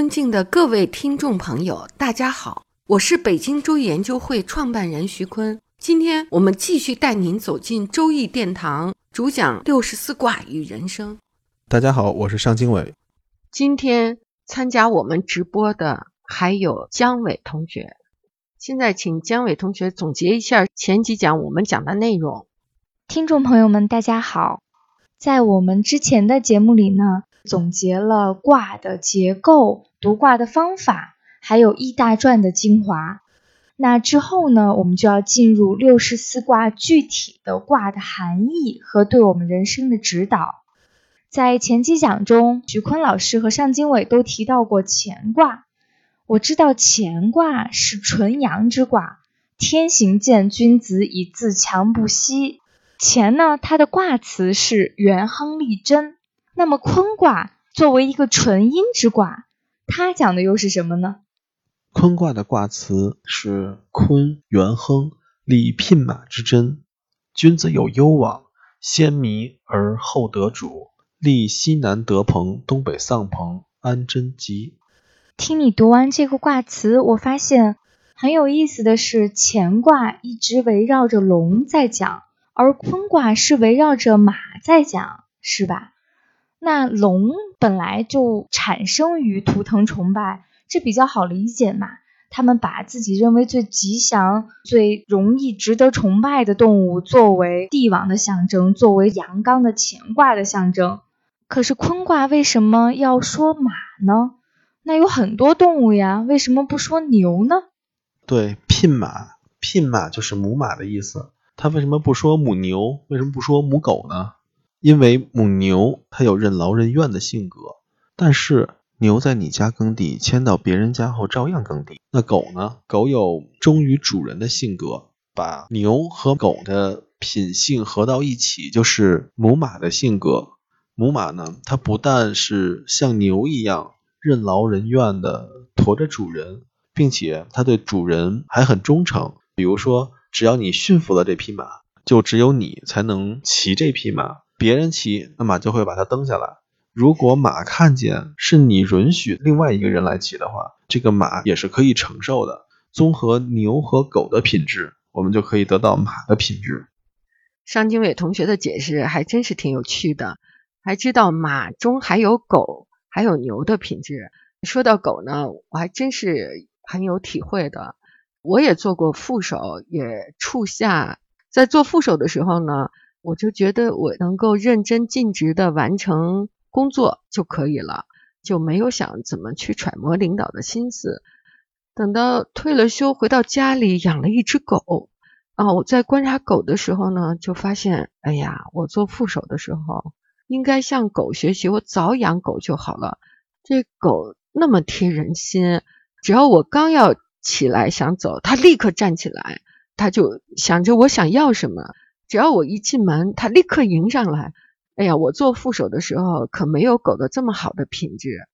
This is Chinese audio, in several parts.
尊敬的各位听众朋友，大家好，我是北京周易研究会创办人徐坤。今天我们继续带您走进周易殿堂，主讲六十四卦与人生。大家好，我是尚经纬。今天参加我们直播的还有姜伟同学。现在请姜伟同学总结一下前几讲我们讲的内容。听众朋友们，大家好，在我们之前的节目里呢。总结了卦的结构、读卦的方法，还有易大传的精华。那之后呢，我们就要进入六十四卦具体的卦的含义和对我们人生的指导。在前期讲中，徐坤老师和尚经纬都提到过乾卦。我知道乾卦是纯阳之卦，天行健，君子以自强不息。乾呢，它的卦辞是元亨利贞。那么坤卦作为一个纯阴之卦，它讲的又是什么呢？坤卦的卦辞是坤元亨，利牝马之贞。君子有攸往，先迷而后得主，利西南得朋，东北丧朋，安贞吉。听你读完这个卦辞，我发现很有意思的是，乾卦一直围绕着龙在讲，而坤卦是围绕着马在讲，是吧？那龙本来就产生于图腾崇拜，这比较好理解嘛。他们把自己认为最吉祥、最容易值得崇拜的动物作为帝王的象征，作为阳刚的乾卦的象征。可是坤卦为什么要说马呢？那有很多动物呀，为什么不说牛呢？对，牝马，牝马就是母马的意思。他为什么不说母牛？为什么不说母狗呢？因为母牛它有任劳任怨的性格，但是牛在你家耕地，迁到别人家后照样耕地。那狗呢？狗有忠于主人的性格，把牛和狗的品性合到一起，就是母马的性格。母马呢，它不但是像牛一样任劳任怨的驮着主人，并且它对主人还很忠诚。比如说，只要你驯服了这匹马，就只有你才能骑这匹马。别人骑，那马就会把它蹬下来。如果马看见是你允许另外一个人来骑的话，这个马也是可以承受的。综合牛和狗的品质，我们就可以得到马的品质。商经纬同学的解释还真是挺有趣的，还知道马中还有狗，还有牛的品质。说到狗呢，我还真是很有体会的。我也做过副手，也处下，在做副手的时候呢。我就觉得我能够认真尽职的完成工作就可以了，就没有想怎么去揣摩领导的心思。等到退了休回到家里养了一只狗，啊，我在观察狗的时候呢，就发现，哎呀，我做副手的时候应该向狗学习，我早养狗就好了。这狗那么贴人心，只要我刚要起来想走，它立刻站起来，它就想着我想要什么。只要我一进门，它立刻迎上来。哎呀，我做副手的时候可没有狗的这么好的品质，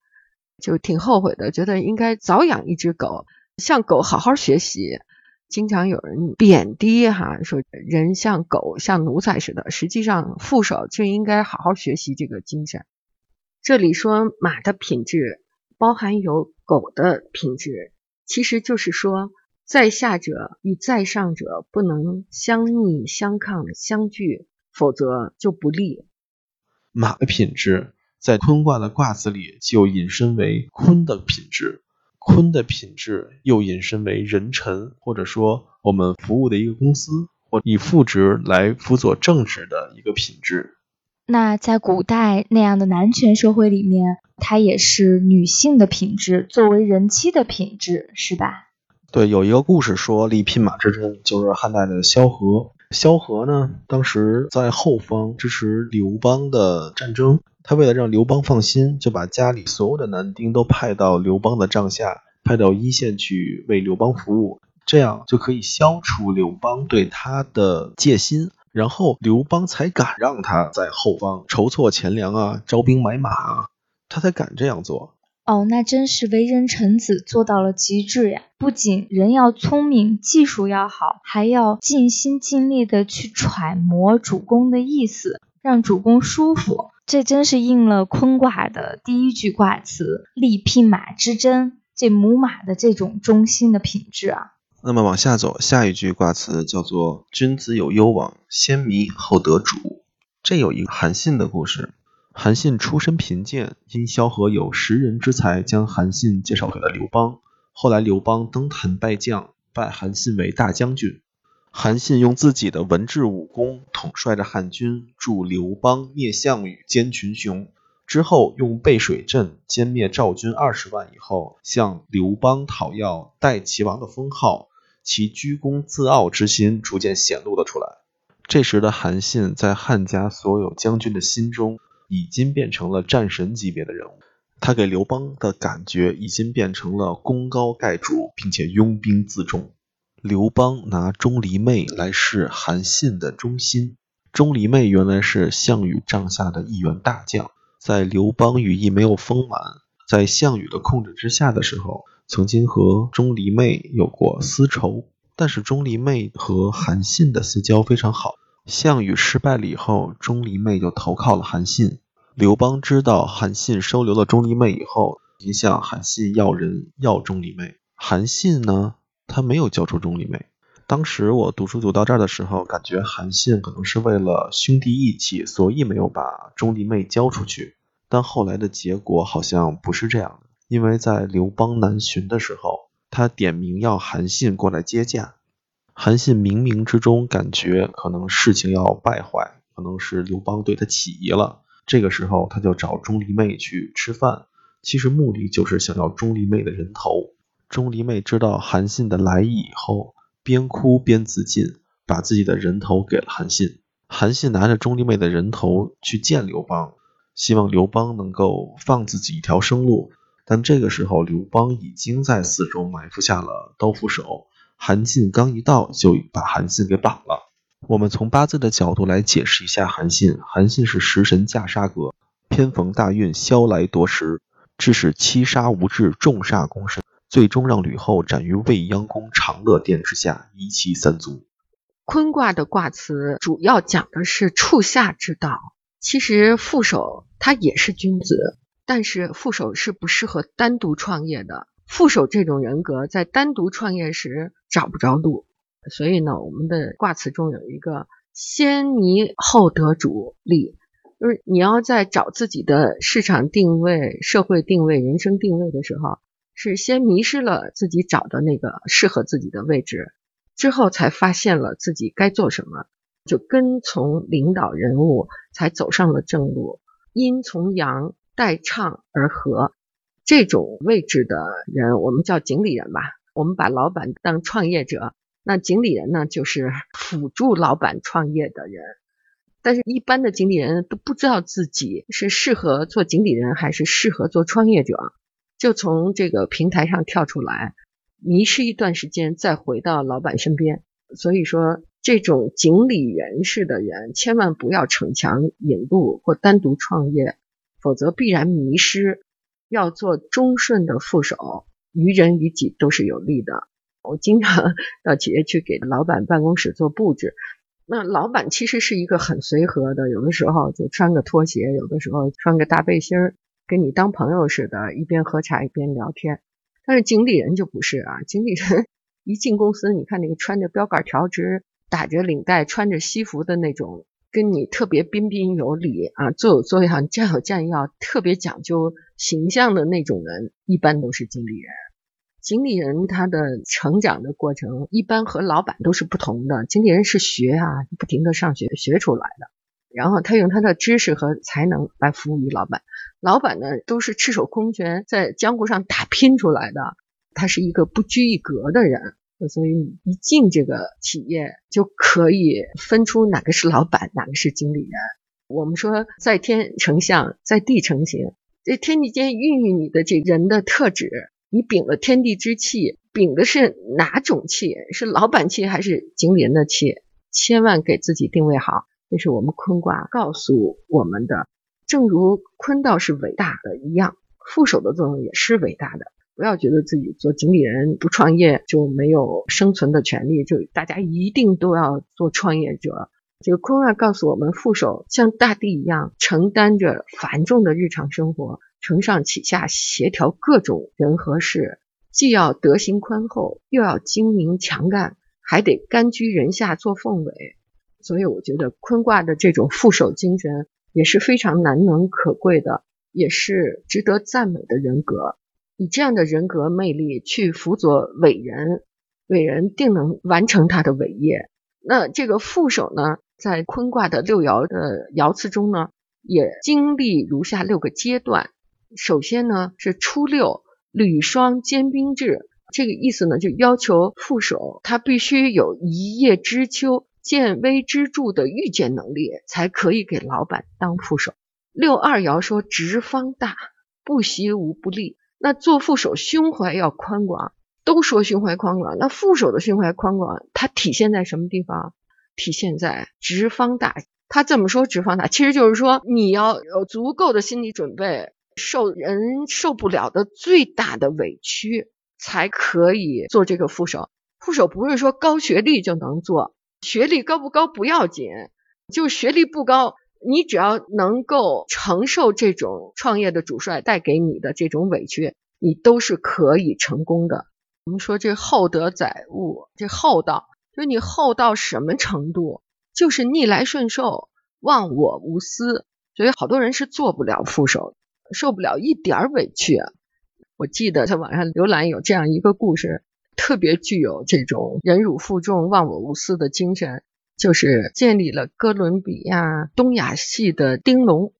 就挺后悔的。觉得应该早养一只狗，向狗好好学习。经常有人贬低哈，说人像狗像奴才似的。实际上，副手就应该好好学习这个精神。这里说马的品质包含有狗的品质，其实就是说。在下者与在上者不能相逆相抗相拒，否则就不利。马的品质在坤卦的卦子里就引申为坤的品质，坤的品质又引申为人臣，或者说我们服务的一个公司或以副职来辅佐正职的一个品质。那在古代那样的男权社会里面，它也是女性的品质，作为人妻的品质，是吧？对，有一个故事说，立牝马之贞就是汉代的萧何。萧何呢，当时在后方支持刘邦的战争，他为了让刘邦放心，就把家里所有的男丁都派到刘邦的帐下，派到一线去为刘邦服务，这样就可以消除刘邦对他的戒心。然后刘邦才敢让他在后方筹措钱粮啊，招兵买马啊，他才敢这样做。哦，那真是为人臣子做到了极致呀！不仅人要聪明，技术要好，还要尽心尽力的去揣摩主公的意思，让主公舒服。这真是应了坤卦的第一句卦词“力聘马之真”，这母马的这种忠心的品质啊。那么往下走，下一句卦词叫做“君子有攸往，先迷后得主”。这有一个韩信的故事。韩信出身贫贱，因萧何有识人之才，将韩信介绍给了刘邦。后来刘邦登坛拜将，拜韩信为大将军。韩信用自己的文治武功，统帅着汉军，助刘邦灭项羽、歼群雄。之后用背水阵歼灭赵军二十万以后，向刘邦讨要代齐王的封号，其居功自傲之心逐渐显露了出来。这时的韩信，在汉家所有将军的心中。已经变成了战神级别的人物，他给刘邦的感觉已经变成了功高盖主，并且拥兵自重。刘邦拿钟离昧来试韩信的忠心。钟离昧原来是项羽帐下的一员大将，在刘邦羽翼没有丰满，在项羽的控制之下的时候，曾经和钟离昧有过私仇。但是钟离昧和韩信的私交非常好。项羽失败了以后，钟离昧就投靠了韩信。刘邦知道韩信收留了钟离昧以后，就向韩信要人要钟离昧。韩信呢，他没有交出钟离昧。当时我读书读到这儿的时候，感觉韩信可能是为了兄弟义气，所以没有把钟离昧交出去。但后来的结果好像不是这样的，因为在刘邦南巡的时候，他点名要韩信过来接驾。韩信冥冥之中感觉可能事情要败坏，可能是刘邦对他起疑了。这个时候，他就找钟离昧去吃饭，其实目的就是想要钟离昧的人头。钟离昧知道韩信的来意以后，边哭边自尽，把自己的人头给了韩信。韩信拿着钟离昧的人头去见刘邦，希望刘邦能够放自己一条生路。但这个时候，刘邦已经在四周埋伏下了刀斧手。韩信刚一到，就把韩信给绑了。我们从八字的角度来解释一下韩信。韩信是食神驾杀格，偏逢大运，枭来夺食，致使七杀无至，重煞攻身，最终让吕后斩于未央宫长乐殿之下，遗其三族。坤卦的卦辞主要讲的是处下之道。其实副手他也是君子，但是副手是不适合单独创业的。副手这种人格在单独创业时找不着路，所以呢，我们的卦辞中有一个“先迷后得主力”，就是你要在找自己的市场定位、社会定位、人生定位的时候，是先迷失了自己找的那个适合自己的位置，之后才发现了自己该做什么，就跟从领导人物才走上了正路。阴从阳，代唱而和。这种位置的人，我们叫经理人吧。我们把老板当创业者，那经理人呢，就是辅助老板创业的人。但是，一般的经理人都不知道自己是适合做经理人，还是适合做创业者，就从这个平台上跳出来，迷失一段时间，再回到老板身边。所以说，这种经理人式的人，千万不要逞强引路或单独创业，否则必然迷失。要做忠顺的副手，于人于己都是有利的。我经常 到企业去给老板办公室做布置，那老板其实是一个很随和的，有的时候就穿个拖鞋，有的时候穿个大背心儿，跟你当朋友似的，一边喝茶一边聊天。但是经理人就不是啊，经理人 一进公司，你看那个穿着标杆条直、打着领带、穿着西服的那种。跟你特别彬彬有礼啊，做有做样，站有站要，特别讲究形象的那种人，一般都是经理人。经理人他的成长的过程，一般和老板都是不同的。经理人是学啊，不停的上学学出来的，然后他用他的知识和才能来服务于老板。老板呢，都是赤手空拳在江湖上打拼出来的，他是一个不拘一格的人。所以你一进这个企业，就可以分出哪个是老板，哪个是经理人。我们说在天成象，在地成形，这天地间孕育你的这人的特质，你秉了天地之气，秉的是哪种气？是老板气还是经理人的气？千万给自己定位好，这是我们坤卦告诉我们的。正如坤道是伟大的一样，副手的作用也是伟大的。不要觉得自己做经理人不创业就没有生存的权利，就大家一定都要做创业者。这个坤卦告诉我们，副手像大地一样，承担着繁重的日常生活，承上启下，协调各种人和事，既要德行宽厚，又要精明强干，还得甘居人下做凤尾。所以，我觉得坤卦的这种副手精神。也是非常难能可贵的，也是值得赞美的人格。以这样的人格魅力去辅佐伟人，伟人定能完成他的伟业。那这个副手呢，在坤卦的六爻的爻辞中呢，也经历如下六个阶段。首先呢，是初六履霜兼冰制，这个意思呢，就要求副手他必须有一叶知秋。见微知著的预见能力，才可以给老板当副手。六二爻说直方大，不习无不利。那做副手胸怀要宽广，都说胸怀宽广，那副手的胸怀宽广，它体现在什么地方？体现在直方大。他这么说直方大，其实就是说你要有足够的心理准备，受人受不了的最大的委屈，才可以做这个副手。副手不是说高学历就能做。学历高不高不要紧，就学历不高，你只要能够承受这种创业的主帅带给你的这种委屈，你都是可以成功的。我们说这厚德载物，这厚道，就是你厚到什么程度，就是逆来顺受，忘我无私。所以好多人是做不了副手，受不了一点委屈。我记得在网上浏览有这样一个故事。特别具有这种忍辱负重、忘我无私的精神，就是建立了哥伦比亚东亚系的丁龙。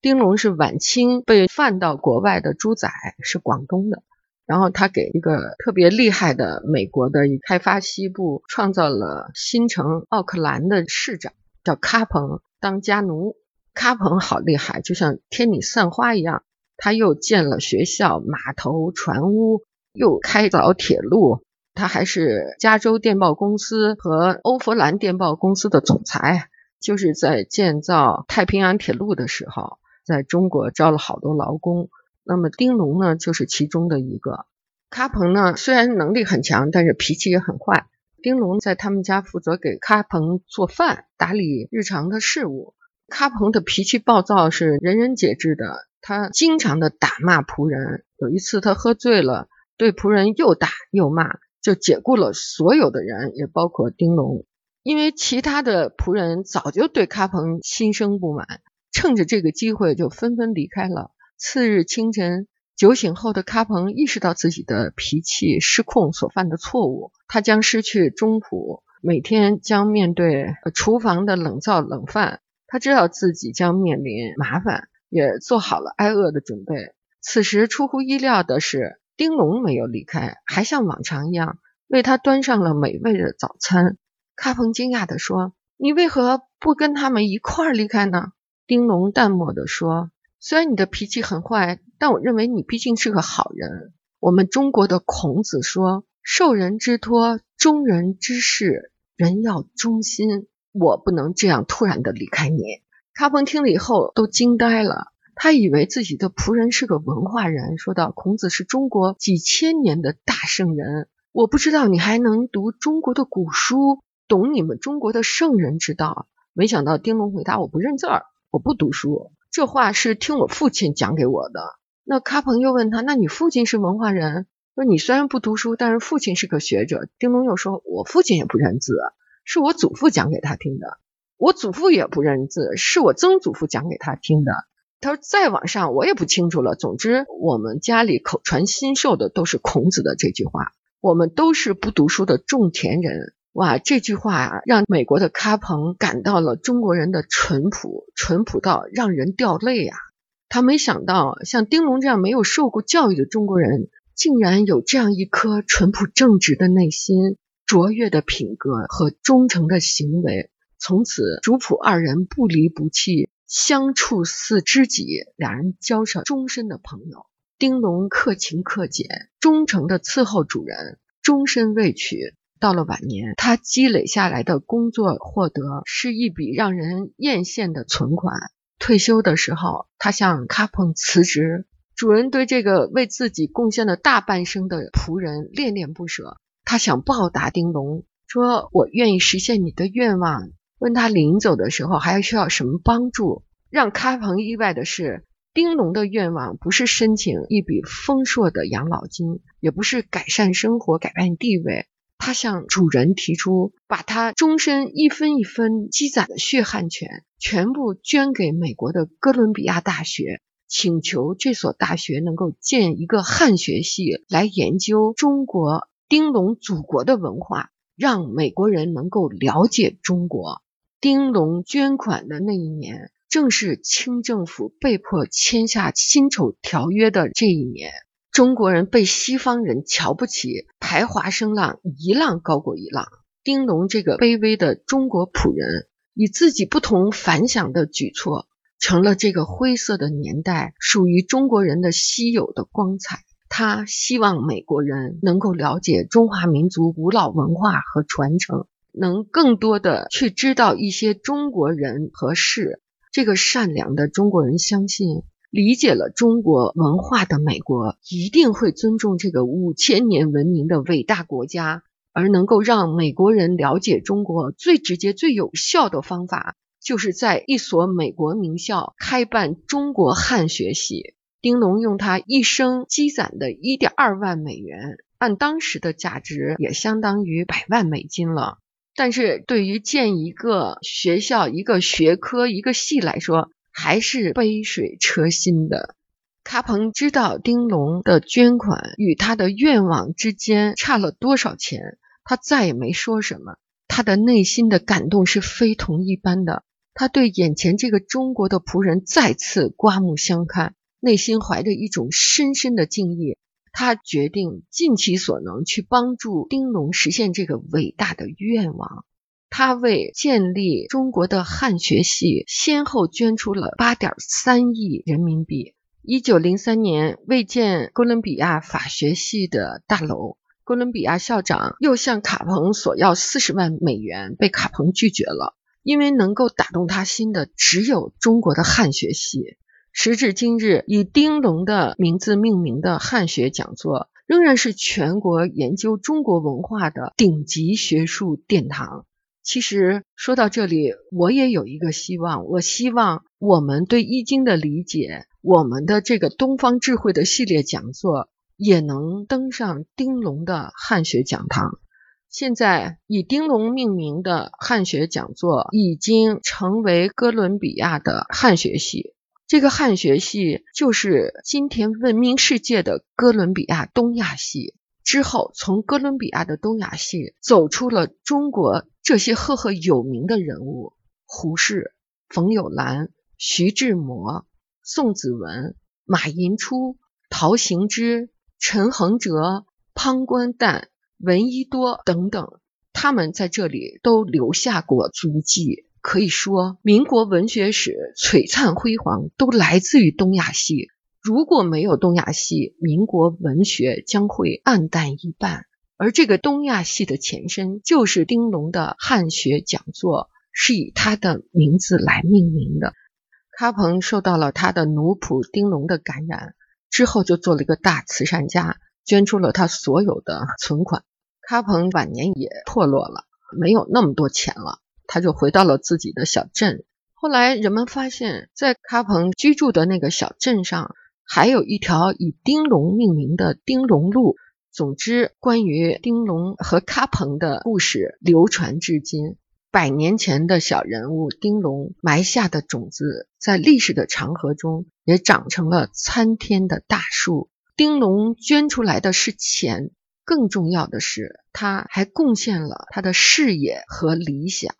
丁龙是晚清被贩到国外的猪仔，是广东的。然后他给一个特别厉害的美国的开发西部，创造了新城奥克兰的市长，叫卡彭当家奴。卡彭好厉害，就像天女散花一样。他又建了学校、码头、船坞。又开凿铁路，他还是加州电报公司和欧弗兰电报公司的总裁。就是在建造太平洋铁路的时候，在中国招了好多劳工。那么丁龙呢，就是其中的一个。卡彭呢，虽然能力很强，但是脾气也很坏。丁龙在他们家负责给卡彭做饭、打理日常的事务。卡彭的脾气暴躁，是人人皆知的。他经常的打骂仆人。有一次他喝醉了。对仆人又打又骂，就解雇了所有的人，也包括丁龙。因为其他的仆人早就对卡彭心生不满，趁着这个机会就纷纷离开了。次日清晨，酒醒后的卡彭意识到自己的脾气失控所犯的错误，他将失去中仆，每天将面对厨房的冷灶冷饭。他知道自己将面临麻烦，也做好了挨饿的准备。此时出乎意料的是。丁龙没有离开，还像往常一样为他端上了美味的早餐。卡彭惊讶地说：“你为何不跟他们一块儿离开呢？”丁龙淡漠地说：“虽然你的脾气很坏，但我认为你毕竟是个好人。我们中国的孔子说：‘受人之托，忠人之事，人要忠心。’我不能这样突然的离开你。”卡彭听了以后都惊呆了。他以为自己的仆人是个文化人，说道：“孔子是中国几千年的大圣人，我不知道你还能读中国的古书，懂你们中国的圣人之道。”没想到丁龙回答：“我不认字儿，我不读书。”这话是听我父亲讲给我的。那卡朋又问他：“那你父亲是文化人？说你虽然不读书，但是父亲是个学者。”丁龙又说：“我父亲也不认字，是我祖父讲给他听的。我祖父也不认字，是我曾祖父讲给他听的。”他说：“再往上，我也不清楚了。总之，我们家里口传心授的都是孔子的这句话。我们都是不读书的种田人。哇，这句话让美国的卡彭感到了中国人的淳朴，淳朴到让人掉泪啊！他没想到，像丁龙这样没有受过教育的中国人，竟然有这样一颗淳朴正直的内心、卓越的品格和忠诚的行为。从此，主仆二人不离不弃。”相处似知己，两人交上终身的朋友。丁龙克勤克俭，忠诚的伺候主人，终身未娶。到了晚年，他积累下来的工作获得是一笔让人艳羡的存款。退休的时候，他向卡彭辞职。主人对这个为自己贡献了大半生的仆人恋恋不舍，他想报答丁龙，说：“我愿意实现你的愿望。”问他临走的时候还要需要什么帮助？让卡彭意外的是，丁龙的愿望不是申请一笔丰硕的养老金，也不是改善生活、改变地位。他向主人提出，把他终身一分一分积攒的血汗钱全部捐给美国的哥伦比亚大学，请求这所大学能够建一个汉学系来研究中国丁龙祖国的文化，让美国人能够了解中国。丁龙捐款的那一年，正是清政府被迫签下辛丑条约的这一年。中国人被西方人瞧不起，排华声浪一浪高过一浪。丁龙这个卑微的中国仆人，以自己不同凡响的举措，成了这个灰色的年代属于中国人的稀有的光彩。他希望美国人能够了解中华民族古老文化和传承，能更多的去知道一些中国人和事。这个善良的中国人相信。理解了中国文化的美国一定会尊重这个五千年文明的伟大国家，而能够让美国人了解中国最直接、最有效的方法，就是在一所美国名校开办中国汉学系。丁龙用他一生积攒的一点二万美元，按当时的价值也相当于百万美金了。但是对于建一个学校、一个学科、一个系来说，还是杯水车薪的。卡彭知道丁龙的捐款与他的愿望之间差了多少钱，他再也没说什么。他的内心的感动是非同一般的。他对眼前这个中国的仆人再次刮目相看，内心怀着一种深深的敬意。他决定尽其所能去帮助丁龙实现这个伟大的愿望。他为建立中国的汉学系，先后捐出了八点三亿人民币。一九零三年，为建哥伦比亚法学系的大楼，哥伦比亚校长又向卡彭索要四十万美元，被卡彭拒绝了。因为能够打动他心的只有中国的汉学系。时至今日，以丁龙的名字命名的汉学讲座，仍然是全国研究中国文化的顶级学术殿堂。其实说到这里，我也有一个希望。我希望我们对《易经》的理解，我们的这个东方智慧的系列讲座，也能登上丁龙的汉学讲堂。现在以丁龙命名的汉学讲座，已经成为哥伦比亚的汉学系。这个汉学系就是今天闻名世界的哥伦比亚东亚系。之后，从哥伦比亚的东亚系走出了中国这些赫赫有名的人物：胡适、冯友兰、徐志摩、宋子文、马寅初、陶行知、陈恒哲、潘官旦、闻一多等等。他们在这里都留下过足迹。可以说，民国文学史璀璨辉煌都来自于东亚系。如果没有东亚系，民国文学将会黯淡一半。而这个东亚系的前身，就是丁龙的汉学讲座，是以他的名字来命名的。卡彭受到了他的奴仆丁龙的感染，之后就做了一个大慈善家，捐出了他所有的存款。卡彭晚年也破落了，没有那么多钱了，他就回到了自己的小镇。后来人们发现，在卡彭居住的那个小镇上。还有一条以丁龙命名的丁龙路。总之，关于丁龙和卡彭的故事流传至今。百年前的小人物丁龙埋下的种子，在历史的长河中也长成了参天的大树。丁龙捐出来的是钱，更重要的是，他还贡献了他的事业和理想。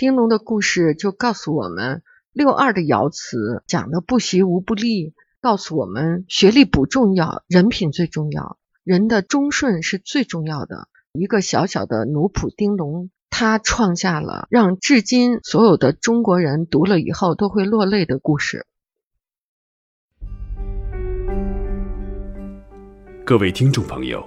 丁龙的故事就告诉我们：六二的爻辞讲的“不习无不立”。告诉我们，学历不重要，人品最重要。人的忠顺是最重要的。一个小小的奴仆丁龙，他创下了让至今所有的中国人读了以后都会落泪的故事。各位听众朋友，